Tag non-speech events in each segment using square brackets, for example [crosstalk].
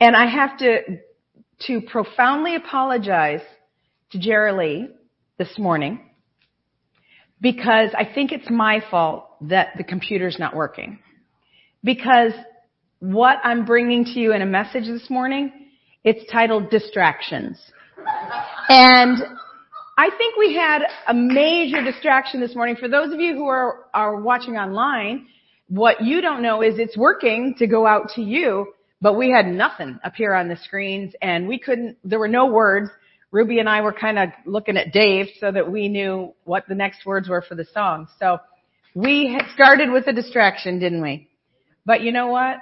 And I have to, to profoundly apologize to Jerry Lee this morning because I think it's my fault that the computer's not working. Because what I'm bringing to you in a message this morning, it's titled Distractions. And I think we had a major distraction this morning. For those of you who are, are watching online, what you don't know is it's working to go out to you, but we had nothing appear on the screens and we couldn't, there were no words. Ruby and I were kind of looking at Dave so that we knew what the next words were for the song. So we started with a distraction, didn't we? But you know what?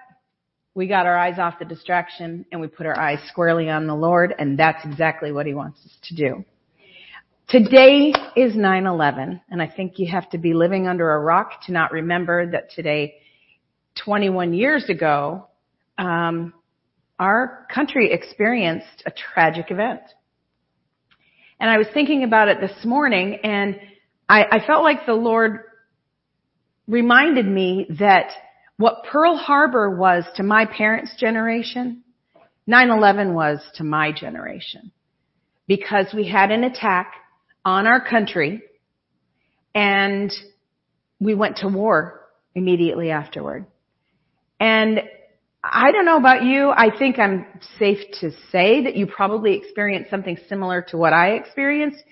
We got our eyes off the distraction and we put our eyes squarely on the Lord and that's exactly what He wants us to do. Today is 9-11 and I think you have to be living under a rock to not remember that today, 21 years ago, um, our country experienced a tragic event. And I was thinking about it this morning and I, I felt like the Lord reminded me that what Pearl Harbor was to my parents' generation, 9-11 was to my generation. Because we had an attack on our country and we went to war immediately afterward. And I don't know about you. I think I'm safe to say that you probably experienced something similar to what I experienced,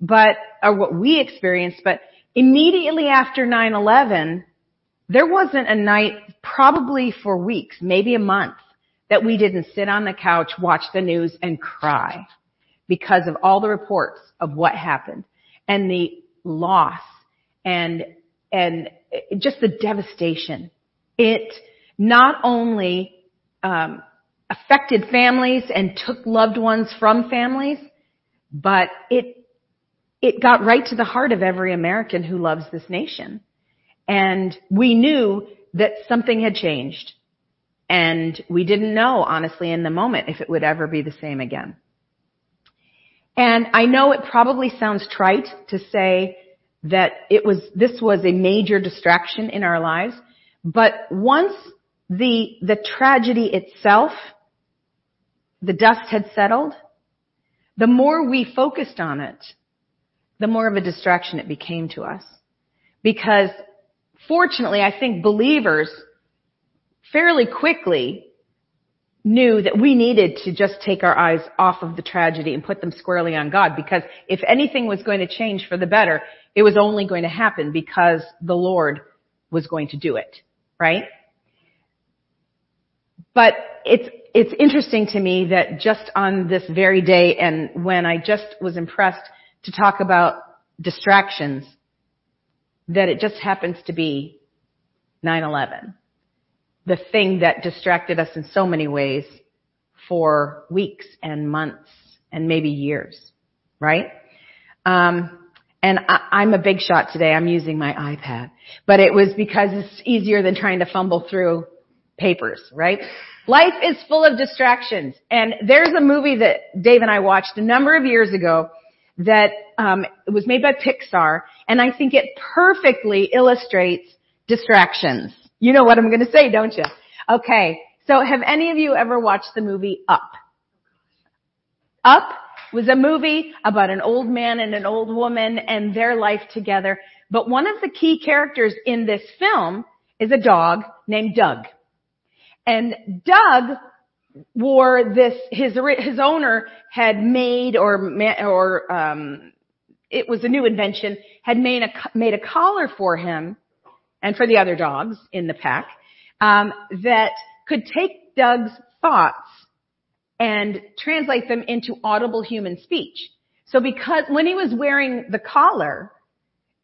but, or what we experienced, but immediately after 9-11, there wasn't a night, probably for weeks, maybe a month, that we didn't sit on the couch, watch the news, and cry because of all the reports of what happened and the loss and and just the devastation. It not only um, affected families and took loved ones from families, but it it got right to the heart of every American who loves this nation. And we knew that something had changed. And we didn't know, honestly, in the moment if it would ever be the same again. And I know it probably sounds trite to say that it was, this was a major distraction in our lives, but once the, the tragedy itself, the dust had settled, the more we focused on it, the more of a distraction it became to us. Because fortunately, I think believers fairly quickly knew that we needed to just take our eyes off of the tragedy and put them squarely on God because if anything was going to change for the better, it was only going to happen because the Lord was going to do it, right? But it's, it's interesting to me that just on this very day and when I just was impressed to talk about distractions, that it just happens to be 9-11 the thing that distracted us in so many ways for weeks and months and maybe years, right? Um, and I, am a big shot today. I'm using my iPad, but it was because it's easier than trying to fumble through papers, right? Life is full of distractions, and there's a movie that Dave and I watched a number of years ago that um, was made by Pixar, and I think it perfectly illustrates distractions. You know what I'm going to say, don't you? Okay. So have any of you ever watched the movie Up? Up was a movie about an old man and an old woman and their life together. But one of the key characters in this film is a dog named Doug. And Doug wore this, his, his owner had made or, or, um, it was a new invention, had made a, made a collar for him and for the other dogs in the pack, um, that could take Doug's thoughts and translate them into audible human speech. So because when he was wearing the collar,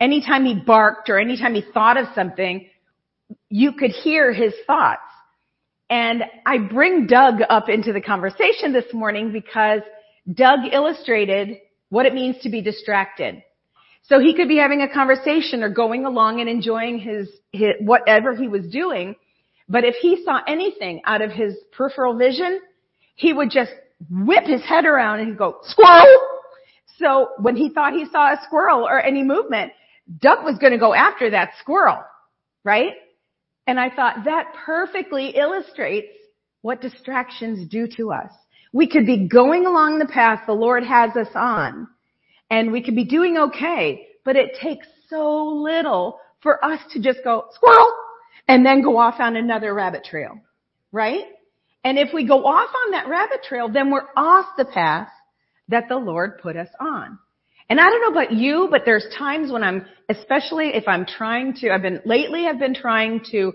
anytime he barked or anytime he thought of something, you could hear his thoughts. And I bring Doug up into the conversation this morning because Doug illustrated what it means to be distracted. So he could be having a conversation or going along and enjoying his, his, whatever he was doing. But if he saw anything out of his peripheral vision, he would just whip his head around and he'd go, squirrel! So when he thought he saw a squirrel or any movement, Doug was going to go after that squirrel, right? And I thought that perfectly illustrates what distractions do to us. We could be going along the path the Lord has us on and we could be doing okay, but it takes so little for us to just go squirrel and then go off on another rabbit trail, right? And if we go off on that rabbit trail, then we're off the path that the Lord put us on. And I don't know about you, but there's times when I'm, especially if I'm trying to, I've been, lately I've been trying to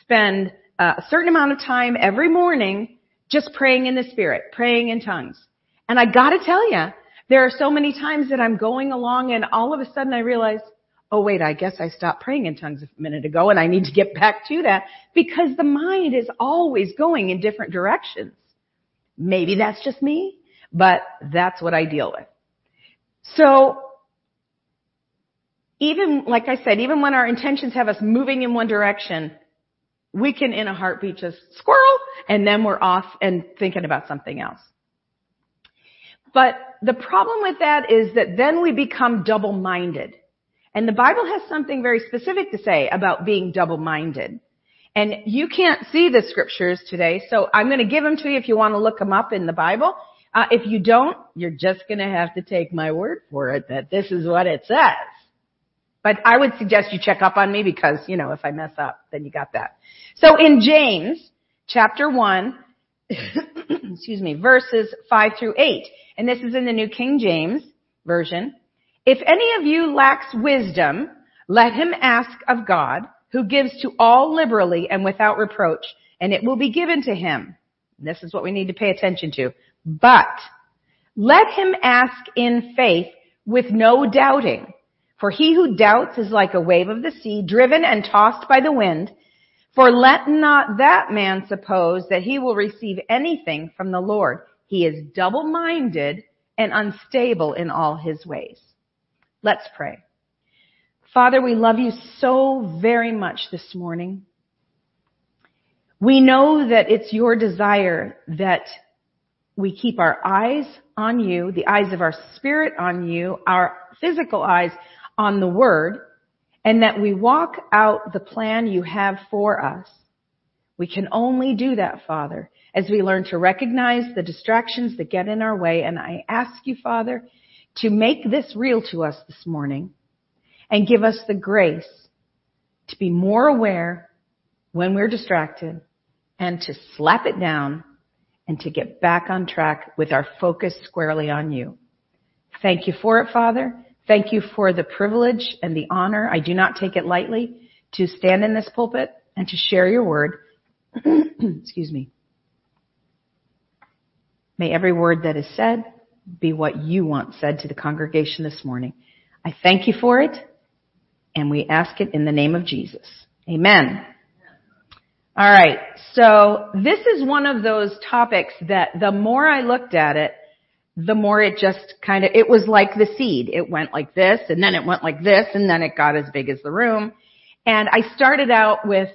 spend uh, a certain amount of time every morning just praying in the Spirit, praying in tongues. And I gotta tell you, there are so many times that I'm going along and all of a sudden I realize, oh wait, I guess I stopped praying in tongues a minute ago and I need to get back to that because the mind is always going in different directions. Maybe that's just me, but that's what I deal with. So, even, like I said, even when our intentions have us moving in one direction, we can in a heartbeat just squirrel and then we're off and thinking about something else. But the problem with that is that then we become double-minded. And the Bible has something very specific to say about being double-minded. And you can't see the scriptures today, so I'm going to give them to you if you want to look them up in the Bible. Uh, if you don't, you're just going to have to take my word for it that this is what it says. But I would suggest you check up on me because, you know, if I mess up, then you got that. So in James, chapter 1, [coughs] excuse me, verses 5 through 8, and this is in the New King James Version, if any of you lacks wisdom, let him ask of God, who gives to all liberally and without reproach, and it will be given to him. This is what we need to pay attention to. But let him ask in faith with no doubting. For he who doubts is like a wave of the sea, driven and tossed by the wind. For let not that man suppose that he will receive anything from the Lord. He is double-minded and unstable in all his ways. Let's pray. Father, we love you so very much this morning. We know that it's your desire that we keep our eyes on you, the eyes of our spirit on you, our physical eyes on the word, and that we walk out the plan you have for us. We can only do that, Father, as we learn to recognize the distractions that get in our way. And I ask you, Father, to make this real to us this morning and give us the grace to be more aware when we're distracted and to slap it down and to get back on track with our focus squarely on you. Thank you for it, Father. Thank you for the privilege and the honor. I do not take it lightly to stand in this pulpit and to share your word. [clears throat] Excuse me. May every word that is said be what you want said to the congregation this morning. I thank you for it and we ask it in the name of Jesus. Amen. All right. So this is one of those topics that the more I looked at it, the more it just kind of, it was like the seed. It went like this and then it went like this and then it got as big as the room. And I started out with,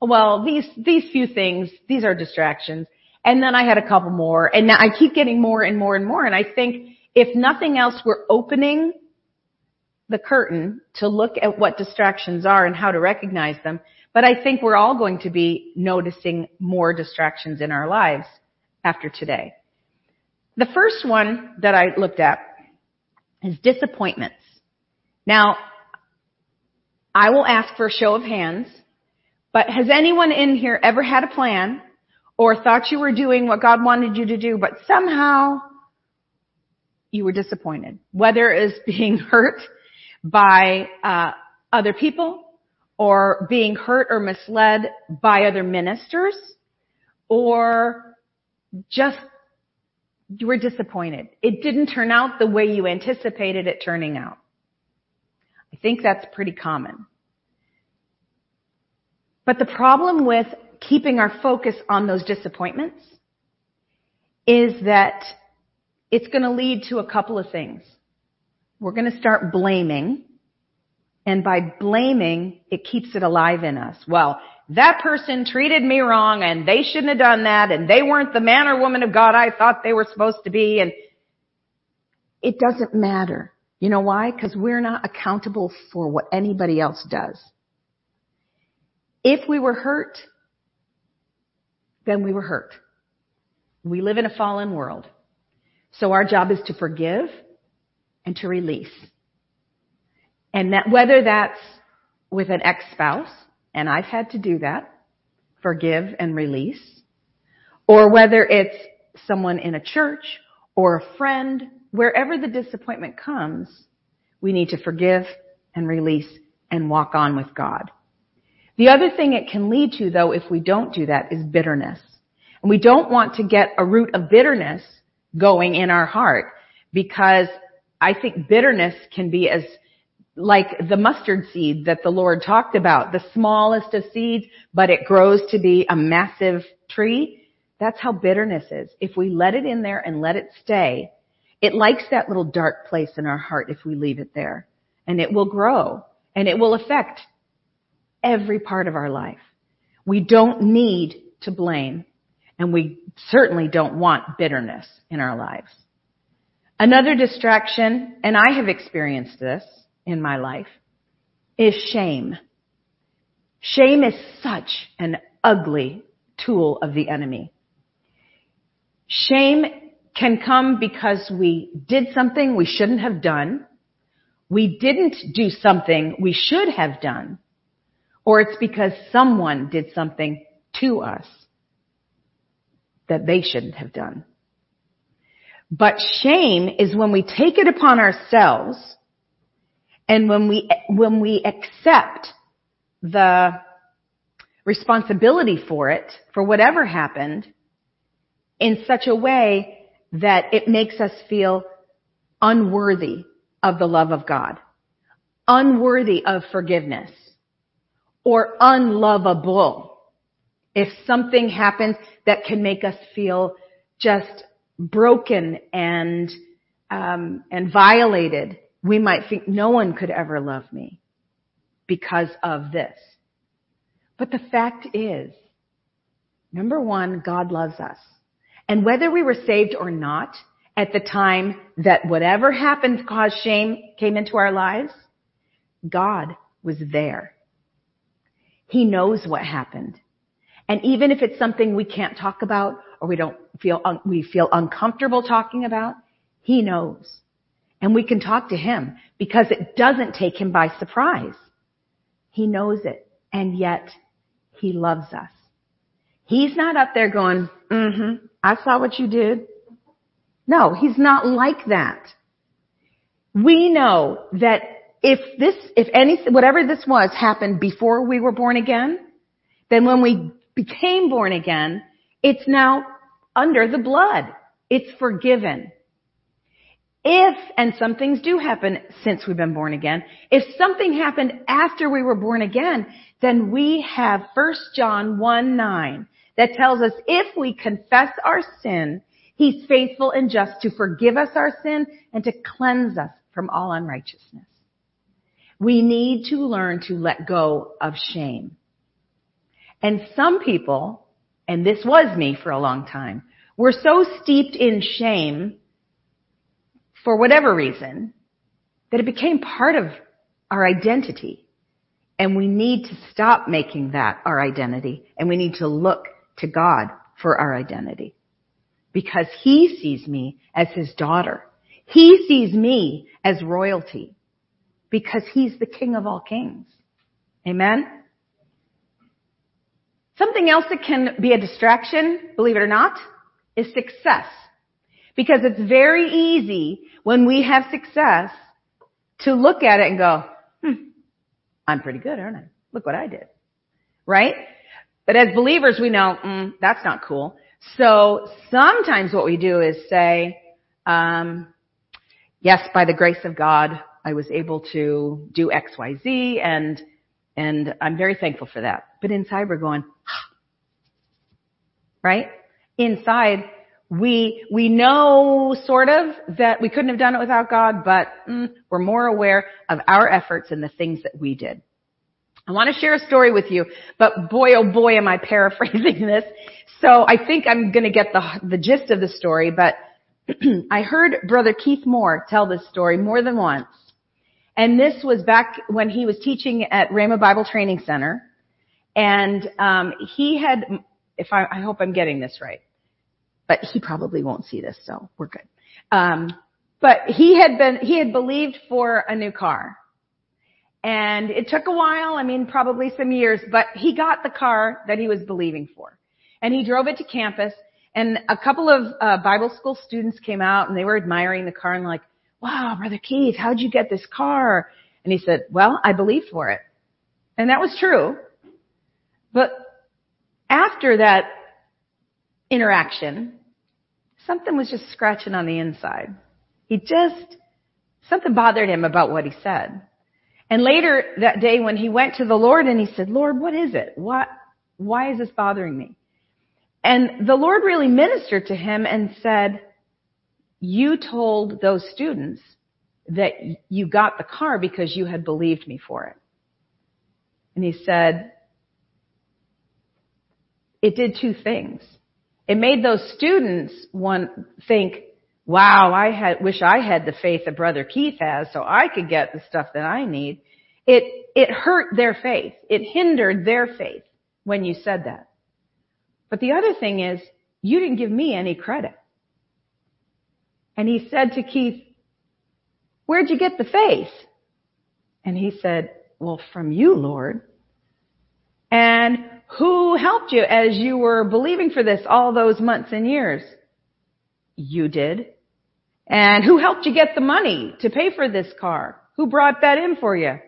well, these, these few things, these are distractions. And then I had a couple more and now I keep getting more and more and more. And I think if nothing else, we're opening the curtain to look at what distractions are and how to recognize them. But I think we're all going to be noticing more distractions in our lives after today. The first one that I looked at is disappointments. Now, I will ask for a show of hands, but has anyone in here ever had a plan or thought you were doing what God wanted you to do, but somehow you were disappointed? Whether it is being [laughs] hurt by uh, other people or being hurt or misled by other ministers or just you were disappointed. It didn't turn out the way you anticipated it turning out. I think that's pretty common. But the problem with keeping our focus on those disappointments is that it's going to lead to a couple of things. We're going to start blaming. And by blaming, it keeps it alive in us. Well, that person treated me wrong and they shouldn't have done that and they weren't the man or woman of God I thought they were supposed to be and it doesn't matter. You know why? Because we're not accountable for what anybody else does. If we were hurt, then we were hurt. We live in a fallen world. So our job is to forgive and to release. And that whether that's with an ex-spouse, and I've had to do that, forgive and release, or whether it's someone in a church or a friend, wherever the disappointment comes, we need to forgive and release and walk on with God. The other thing it can lead to though, if we don't do that, is bitterness. And we don't want to get a root of bitterness going in our heart because I think bitterness can be as like the mustard seed that the Lord talked about, the smallest of seeds, but it grows to be a massive tree. That's how bitterness is. If we let it in there and let it stay, it likes that little dark place in our heart if we leave it there. And it will grow and it will affect every part of our life. We don't need to blame and we certainly don't want bitterness in our lives. Another distraction, and I have experienced this in my life, is shame. Shame is such an ugly tool of the enemy. Shame can come because we did something we shouldn't have done. We didn't do something we should have done. Or it's because someone did something to us that they shouldn't have done. But shame is when we take it upon ourselves and when we, when we accept the responsibility for it, for whatever happened, in such a way that it makes us feel unworthy of the love of God, unworthy of forgiveness, or unlovable. If something happens that can make us feel just broken and um, and violated, we might think no one could ever love me because of this. But the fact is, number one, God loves us. And whether we were saved or not, at the time that whatever happened caused shame came into our lives, God was there. He knows what happened. And even if it's something we can't talk about or we don't feel, un- we feel uncomfortable talking about, He knows. And we can talk to Him because it doesn't take Him by surprise. He knows it. And yet He loves us. He's not up there going, mm-hmm, I saw what you did. No, He's not like that. We know that if this, if any, whatever this was happened before we were born again, then when we became born again, it's now under the blood. It's forgiven. If, and some things do happen since we've been born again, if something happened after we were born again, then we have 1 John 1 9 that tells us if we confess our sin, He's faithful and just to forgive us our sin and to cleanse us from all unrighteousness. We need to learn to let go of shame. And some people, and this was me for a long time, were so steeped in shame for whatever reason that it became part of our identity. And we need to stop making that our identity and we need to look to God for our identity. Because He sees me as His daughter. He sees me as royalty. Because He's the King of all kings. Amen? Something else that can be a distraction, believe it or not, is success. Because it's very easy when we have success to look at it and go, hmm, I'm pretty good, aren't I? Look what I did. Right? But as believers, we know, mm, that's not cool. So sometimes what we do is say, um, yes, by the grace of God, I was able to do X, Y, Z, and and I'm very thankful for that. But inside we're going, right? Inside, we, we know sort of that we couldn't have done it without God, but mm, we're more aware of our efforts and the things that we did. I want to share a story with you, but boy, oh boy, am I [laughs] paraphrasing this. So I think I'm going to get the, the gist of the story, but [clears throat] I heard Brother Keith Moore tell this story more than once. And this was back when he was teaching at Rhema Bible Training Center. And um, he had if I, I hope I'm getting this right, but he probably won't see this, so we're good. Um, but he had been, he had believed for a new car. And it took a while, I mean, probably some years, but he got the car that he was believing for. And he drove it to campus, and a couple of uh, Bible school students came out and they were admiring the car and like, wow, Brother Keith, how'd you get this car? And he said, well, I believed for it. And that was true. But after that interaction, something was just scratching on the inside. He just, something bothered him about what he said. And later that day when he went to the Lord and he said, Lord, what is it? What, why is this bothering me? And the Lord really ministered to him and said, you told those students that you got the car because you had believed me for it. And he said, it did two things. It made those students one think, wow, I had, wish I had the faith that brother Keith has so I could get the stuff that I need. It, it hurt their faith. It hindered their faith when you said that. But the other thing is, you didn't give me any credit. And he said to Keith, where'd you get the faith? And he said, well, from you, Lord. And who helped you as you were believing for this all those months and years? You did. And who helped you get the money to pay for this car? Who brought that in for you?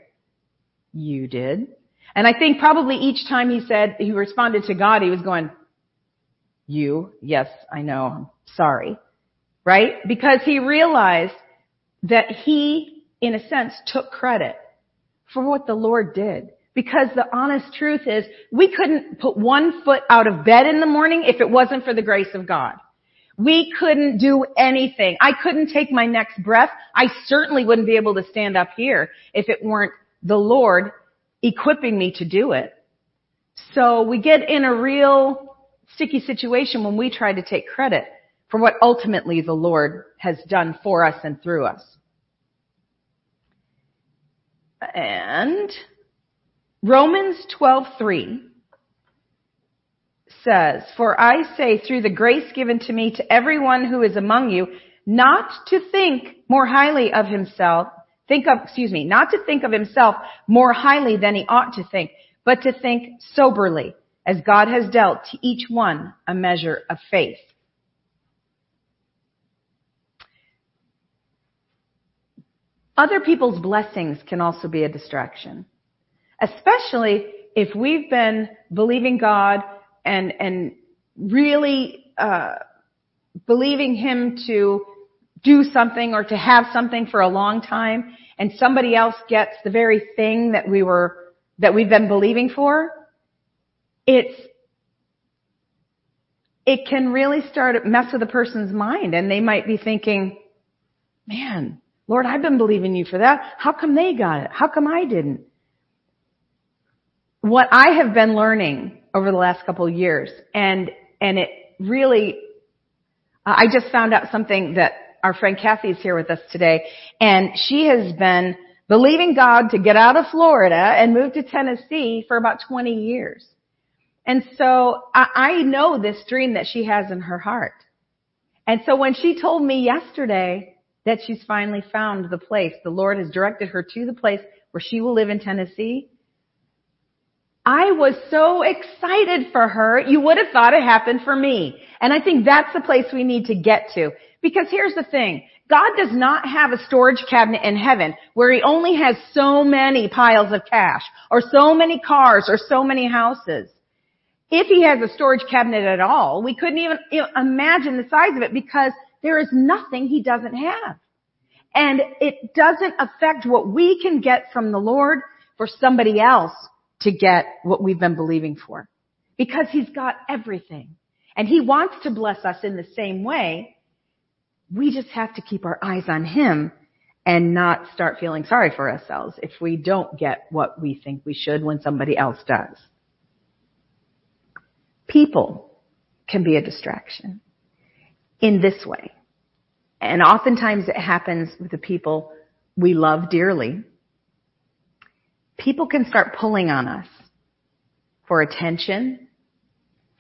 You did. And I think probably each time he said, he responded to God, he was going, you, yes, I know, I'm sorry. Right? Because he realized that he, in a sense, took credit for what the Lord did. Because the honest truth is, we couldn't put one foot out of bed in the morning if it wasn't for the grace of God. We couldn't do anything. I couldn't take my next breath. I certainly wouldn't be able to stand up here if it weren't the Lord equipping me to do it. So we get in a real sticky situation when we try to take credit for what ultimately the Lord has done for us and through us. And Romans 12:3 says, "For I say through the grace given to me to everyone who is among you, not to think more highly of himself, think of, excuse me, not to think of himself more highly than he ought to think, but to think soberly, as God has dealt to each one a measure of faith." Other people's blessings can also be a distraction especially if we've been believing God and and really uh, believing Him to do something or to have something for a long time, and somebody else gets the very thing that we were that we've been believing for. It's it can really start mess with a person's mind, and they might be thinking, "Man, Lord, I've been believing you for that. How come they got it? How come I didn't?" What I have been learning over the last couple of years, and and it really, I just found out something that our friend Kathy is here with us today, and she has been believing God to get out of Florida and move to Tennessee for about 20 years. And so I, I know this dream that she has in her heart. And so when she told me yesterday that she's finally found the place, the Lord has directed her to the place where she will live in Tennessee, I was so excited for her. You would have thought it happened for me. And I think that's the place we need to get to. Because here's the thing. God does not have a storage cabinet in heaven where he only has so many piles of cash or so many cars or so many houses. If he has a storage cabinet at all, we couldn't even imagine the size of it because there is nothing he doesn't have. And it doesn't affect what we can get from the Lord for somebody else to get what we've been believing for. Because He's got everything. And He wants to bless us in the same way. We just have to keep our eyes on Him and not start feeling sorry for ourselves if we don't get what we think we should when somebody else does. People can be a distraction in this way. And oftentimes it happens with the people we love dearly people can start pulling on us for attention,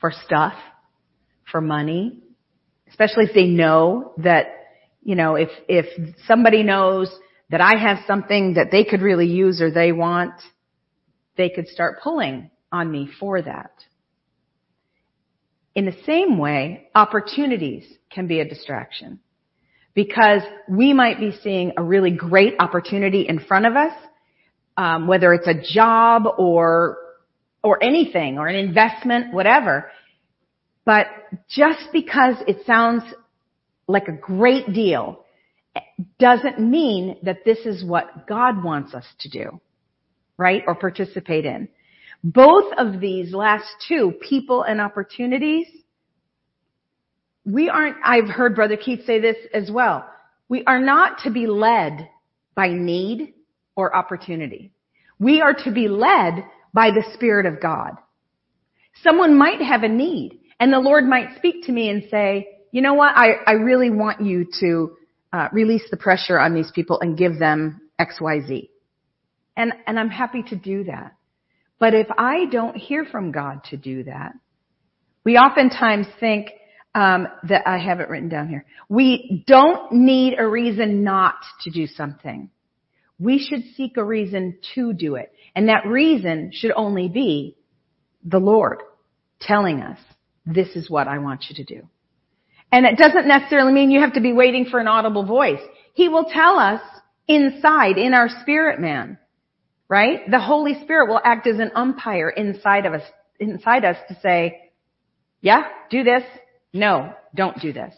for stuff, for money, especially if they know that, you know, if, if somebody knows that I have something that they could really use or they want, they could start pulling on me for that. In the same way, opportunities can be a distraction because we might be seeing a really great opportunity in front of us, um, whether it's a job or or anything or an investment, whatever. But just because it sounds like a great deal doesn't mean that this is what God wants us to do, right? Or participate in. Both of these last two, people and opportunities, we aren't, I've heard Brother Keith say this as well. We are not to be led by need or opportunity. We are to be led by the Spirit of God. Someone might have a need and the Lord might speak to me and say, you know what, I, I really want you to uh, release the pressure on these people and give them X, Y, Z. And, and I'm happy to do that. But if I don't hear from God to do that, we oftentimes think um, that I have it written down here. We don't need a reason not to do something. We should seek a reason to do it. And that reason should only be the Lord telling us, this is what I want you to do. And it doesn't necessarily mean you have to be waiting for an audible voice. He will tell us inside, in our spirit man, right? The Holy Spirit will act as an umpire inside of us, inside us to say, yeah, do this. No, don't do this.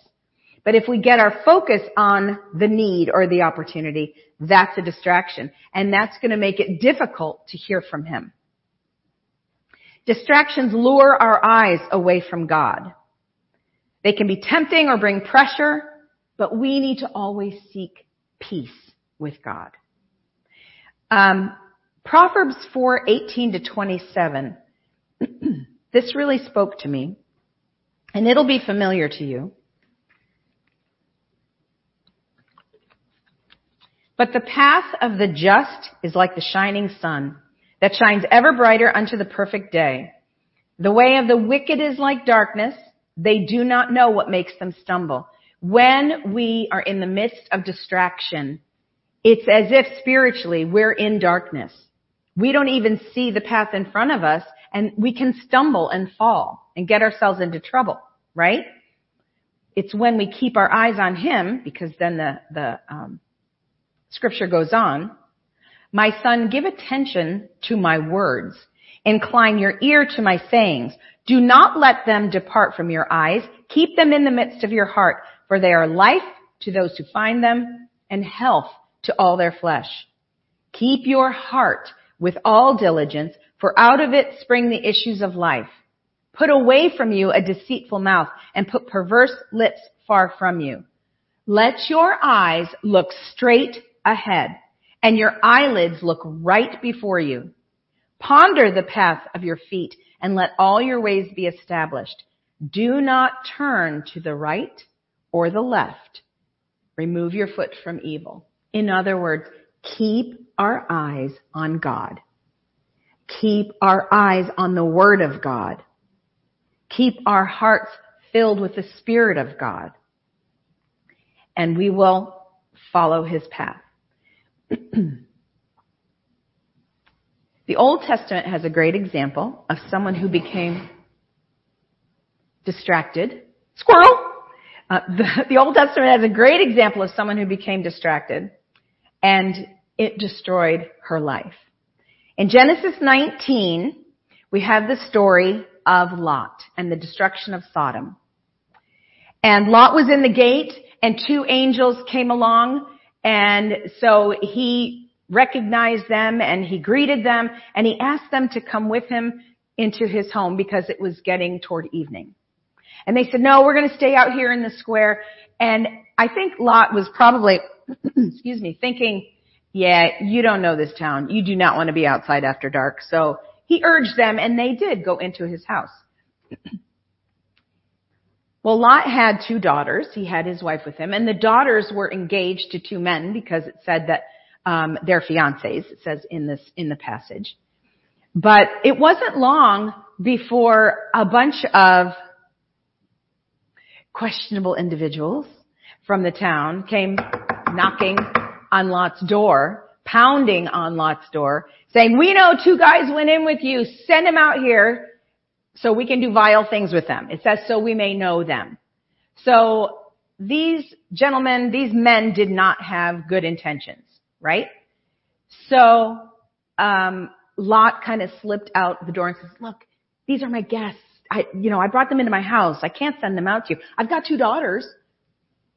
But if we get our focus on the need or the opportunity, that's a distraction. And that's going to make it difficult to hear from Him. Distractions lure our eyes away from God. They can be tempting or bring pressure, but we need to always seek peace with God. Um, Proverbs 4, 18 to 27. [clears throat] this really spoke to me, and it'll be familiar to you. But the path of the just is like the shining sun that shines ever brighter unto the perfect day. The way of the wicked is like darkness. They do not know what makes them stumble. When we are in the midst of distraction, it's as if spiritually we're in darkness. We don't even see the path in front of us and we can stumble and fall and get ourselves into trouble, right? It's when we keep our eyes on Him because then the, the, um, scripture goes on. My son, give attention to my words. Incline your ear to my sayings. Do not let them depart from your eyes. Keep them in the midst of your heart, for they are life to those who find them and health to all their flesh. Keep your heart with all diligence, for out of it spring the issues of life. Put away from you a deceitful mouth and put perverse lips far from you. Let your eyes look straight ahead and your eyelids look right before you. Ponder the path of your feet and let all your ways be established. Do not turn to the right or the left. Remove your foot from evil. In other words, keep our eyes on God. Keep our eyes on the Word of God. Keep our hearts filled with the Spirit of God. And we will follow His path. [clears throat] The Old Testament has a great example of someone who became distracted. Squirrel! Uh, [laughs] the, the Old Testament has a great example of someone who became distracted and it destroyed her life. In Genesis 19, we have the story of Lot and the destruction of Sodom. And Lot was in the gate and two angels came along and so he recognized them and he greeted them and he asked them to come with him into his home because it was getting toward evening. And they said, no, we're going to stay out here in the square. And I think Lot was probably, [clears throat] excuse me, thinking, yeah, you don't know this town. You do not want to be outside after dark. So he urged them and they did go into his house. Well, Lot had two daughters. He had his wife with him and the daughters were engaged to two men because it said that um, their fiancés. It says in this in the passage. But it wasn't long before a bunch of questionable individuals from the town came knocking on Lot's door, pounding on Lot's door, saying, we know two guys went in with you, send them out here so we can do vile things with them. It says so we may know them. So these gentlemen, these men did not have good intentions, right? So, um, Lot kind of slipped out the door and says, look, these are my guests. I, you know, I brought them into my house. I can't send them out to you. I've got two daughters.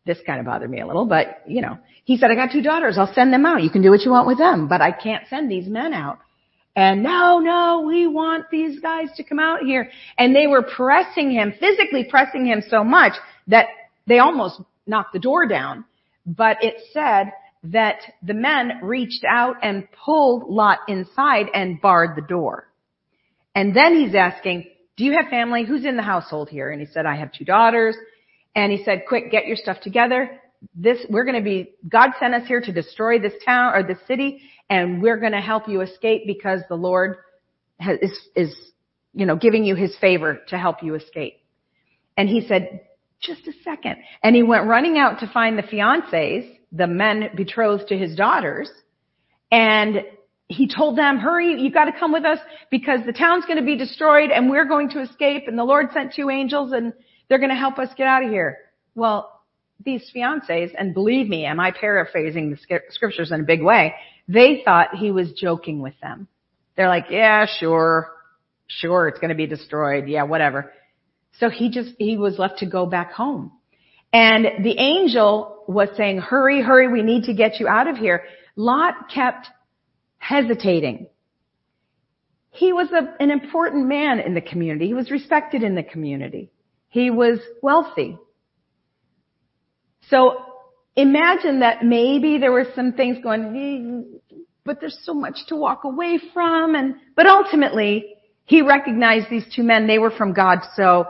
This kind of bothered me a little, but you know, he said, I got two daughters. I'll send them out. You can do what you want with them, but I can't send these men out. And no, no, we want these guys to come out here. And they were pressing him, physically pressing him so much that they almost knocked the door down. But it said that the men reached out and pulled Lot inside and barred the door. And then he's asking, do you have family? Who's in the household here? And he said, I have two daughters. And he said, quick, get your stuff together. This, we're going to be, God sent us here to destroy this town or this city and we're going to help you escape because the Lord has, is, is, you know, giving you his favor to help you escape. And he said, just a second. And he went running out to find the fiancés, the men betrothed to his daughters, and he told them, hurry, You've gotta come with us because the town's gonna be destroyed and we're going to escape and the Lord sent two angels and they're gonna help us get out of here. Well, these fiancés, and believe me, am I paraphrasing the scriptures in a big way, they thought he was joking with them. They're like, yeah, sure, sure, it's gonna be destroyed, yeah, whatever. So he just, he was left to go back home. And the angel was saying, hurry, hurry, we need to get you out of here. Lot kept hesitating. He was a, an important man in the community. He was respected in the community. He was wealthy. So imagine that maybe there were some things going, but there's so much to walk away from and, but ultimately he recognized these two men. They were from God. So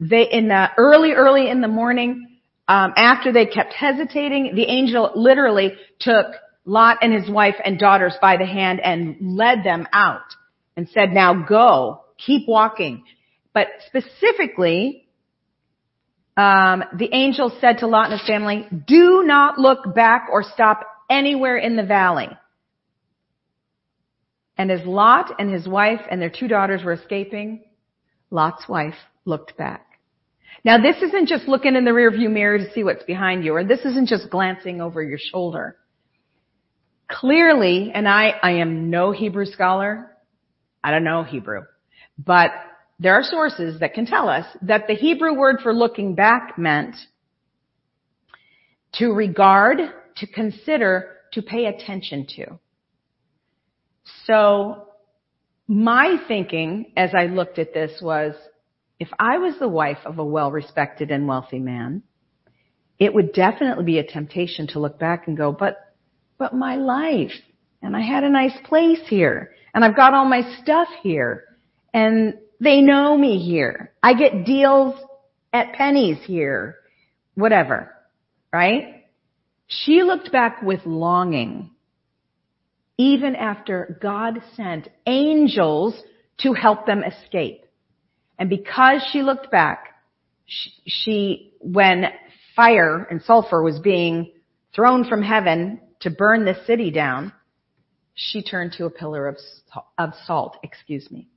they, in the early, early in the morning, um, after they kept hesitating, the angel literally took Lot and his wife and daughters by the hand and led them out and said, now go, keep walking. But specifically, um, the angel said to Lot and his family, do not look back or stop anywhere in the valley. And as Lot and his wife and their two daughters were escaping, Lot's wife looked back. Now this isn't just looking in the rearview mirror to see what's behind you, or this isn't just glancing over your shoulder. Clearly, and I, I am no Hebrew scholar, I don't know Hebrew, but there are sources that can tell us that the Hebrew word for looking back meant to regard, to consider, to pay attention to. So my thinking as I looked at this was, if I was the wife of a well-respected and wealthy man, it would definitely be a temptation to look back and go, but, but my life, and I had a nice place here, and I've got all my stuff here, and they know me here. I get deals at Penney's here, whatever, right? She looked back with longing, even after God sent angels to help them escape. And because she looked back, she, she, when fire and sulfur was being thrown from heaven to burn the city down, she turned to a pillar of, of salt, excuse me.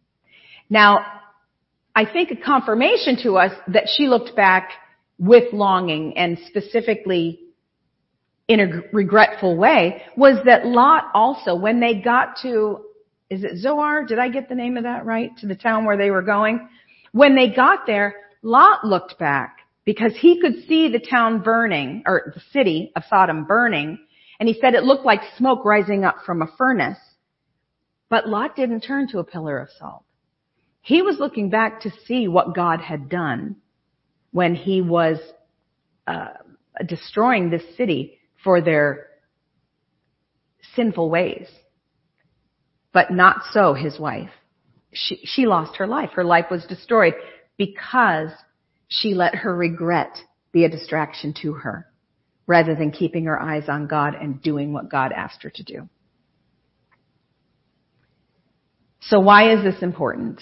Now, I think a confirmation to us that she looked back with longing and specifically in a regretful way was that Lot also, when they got to, is it Zoar? Did I get the name of that right? To the town where they were going? When they got there, Lot looked back because he could see the town burning, or the city of Sodom burning, and he said it looked like smoke rising up from a furnace. But Lot didn't turn to a pillar of salt. He was looking back to see what God had done when he was uh, destroying this city for their sinful ways. But not so his wife she, she lost her life. Her life was destroyed because she let her regret be a distraction to her rather than keeping her eyes on God and doing what God asked her to do. So why is this important?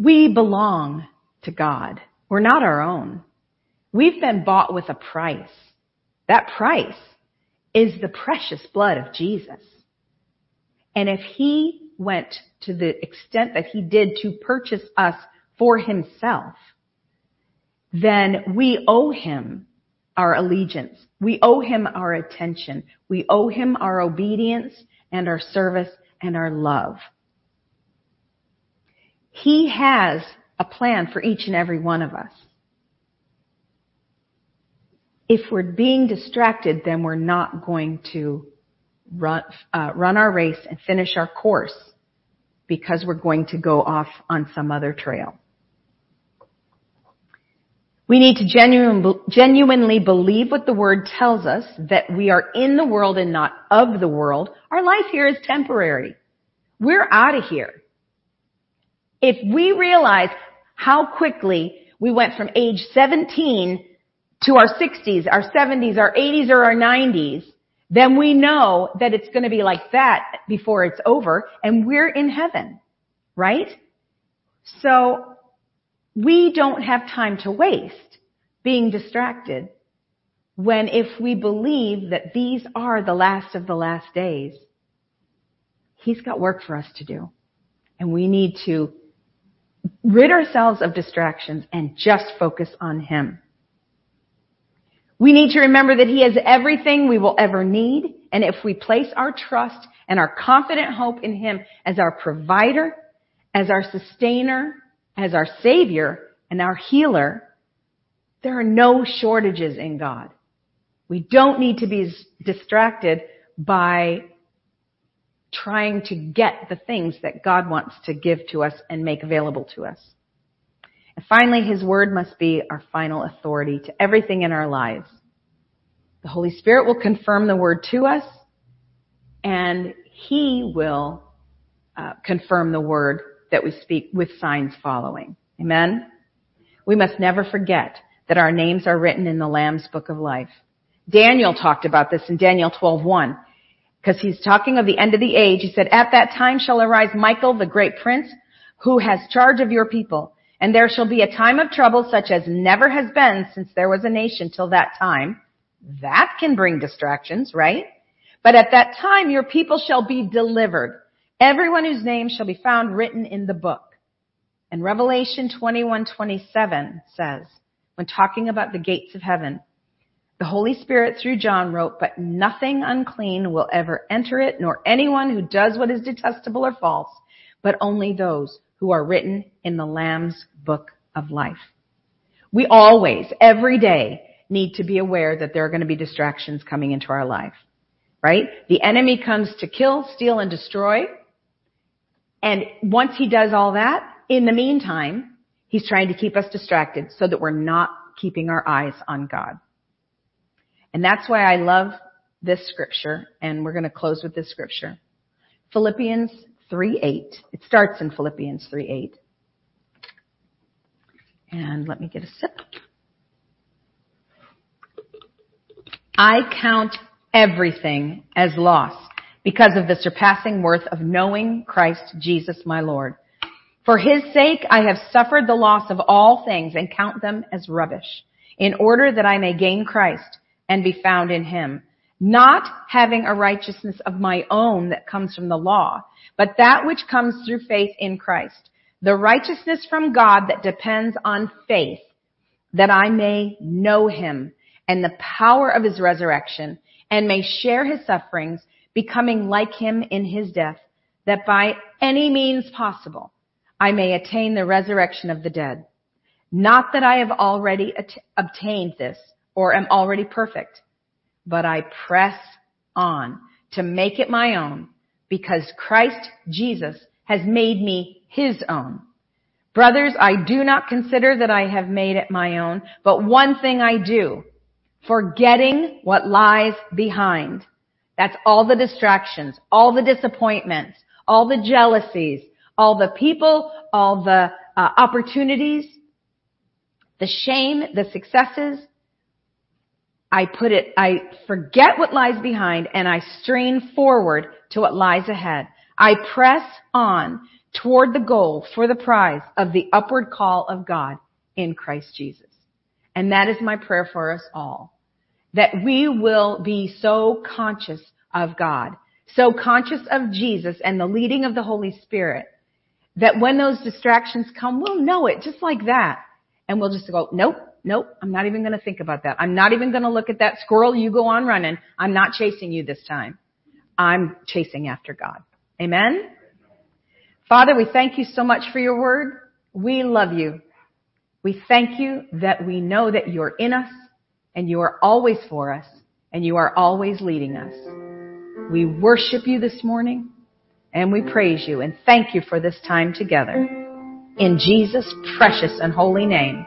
We belong to God. We're not our own. We've been bought with a price. That price is the precious blood of Jesus. And if he went to the extent that he did to purchase us for himself, then we owe him our allegiance. We owe him our attention. We owe him our obedience and our service and our love. He has a plan for each and every one of us. If we're being distracted, then we're not going to run, uh, run our race and finish our course because we're going to go off on some other trail. We need to genuine, genuinely believe what the word tells us, that we are in the world and not of the world. Our life here is temporary. We're out of here. If we realize how quickly we went from age 17 to our 60s, our 70s, our 80s, or our 90s, then we know that it's going to be like that before it's over and we're in heaven, right? So we don't have time to waste being distracted when if we believe that these are the last of the last days, he's got work for us to do. And we need to rid ourselves of distractions and just focus on him. We need to remember that he has everything we will ever need. And if we place our trust and our confident hope in him as our provider, as our sustainer, as our savior, and our healer, there are no shortages in God. We don't need to be distracted by trying to get the things that God wants to give to us and make available to us. And finally, His Word must be our final authority to everything in our lives. The Holy Spirit will confirm the Word to us, and He will uh, confirm the Word that we speak with signs following. Amen? We must never forget that our names are written in the Lamb's Book of Life. Daniel talked about this in Daniel 12:1 because he's talking of the end of the age. He said, "At that time shall arise Michael, the great prince, who has charge of your people, and there shall be a time of trouble such as never has been since there was a nation till that time." That can bring distractions, right? But at that time your people shall be delivered. Everyone whose name shall be found written in the book. And Revelation 21:27 says, when talking about the gates of heaven, the Holy Spirit through John wrote, but nothing unclean will ever enter it, nor anyone who does what is detestable or false, but only those who are written in the Lamb's book of life. We always, every day, need to be aware that there are going to be distractions coming into our life. Right? The enemy comes to kill, steal, and destroy. And once he does all that, in the meantime, he's trying to keep us distracted so that we're not keeping our eyes on God. And that's why I love this scripture, and we're going to close with this scripture. Philippians 3:8. It starts in Philippians 3:8. And let me get a sip. I count everything as loss because of the surpassing worth of knowing Christ Jesus my Lord. For his sake I have suffered the loss of all things and count them as rubbish in order that I may gain Christ and be found in him, not having a righteousness of my own that comes from the law, but that which comes through faith in Christ, the righteousness from God that depends on faith, that I may know him and the power of his resurrection and may share his sufferings, becoming like him in his death, that by any means possible I may attain the resurrection of the dead. Not that I have already at- obtained this or am already perfect, but I press on to make it my own because Christ Jesus has made me his own. Brothers, I do not consider that I have made it my own, but one thing I do, forgetting what lies behind. That's all the distractions, all the disappointments, all the jealousies, all the people, all the uh, opportunities, the shame, the successes, I put it, I forget what lies behind and I strain forward to what lies ahead. I press on toward the goal for the prize of the upward call of God in Christ Jesus. And that is my prayer for us all. That we will be so conscious of God, so conscious of Jesus and the leading of the Holy Spirit, that when those distractions come, we'll know it just like that. And we'll just go, nope, nope, I'm not even going to think about that. I'm not even going to look at that squirrel. You go on running. I'm not chasing you this time. I'm chasing after God. Amen? Father, we thank you so much for your word. We love you. We thank you that we know that you're in us and you are always for us and you are always leading us. We worship you this morning and we praise you and thank you for this time together. In Jesus' precious and holy name.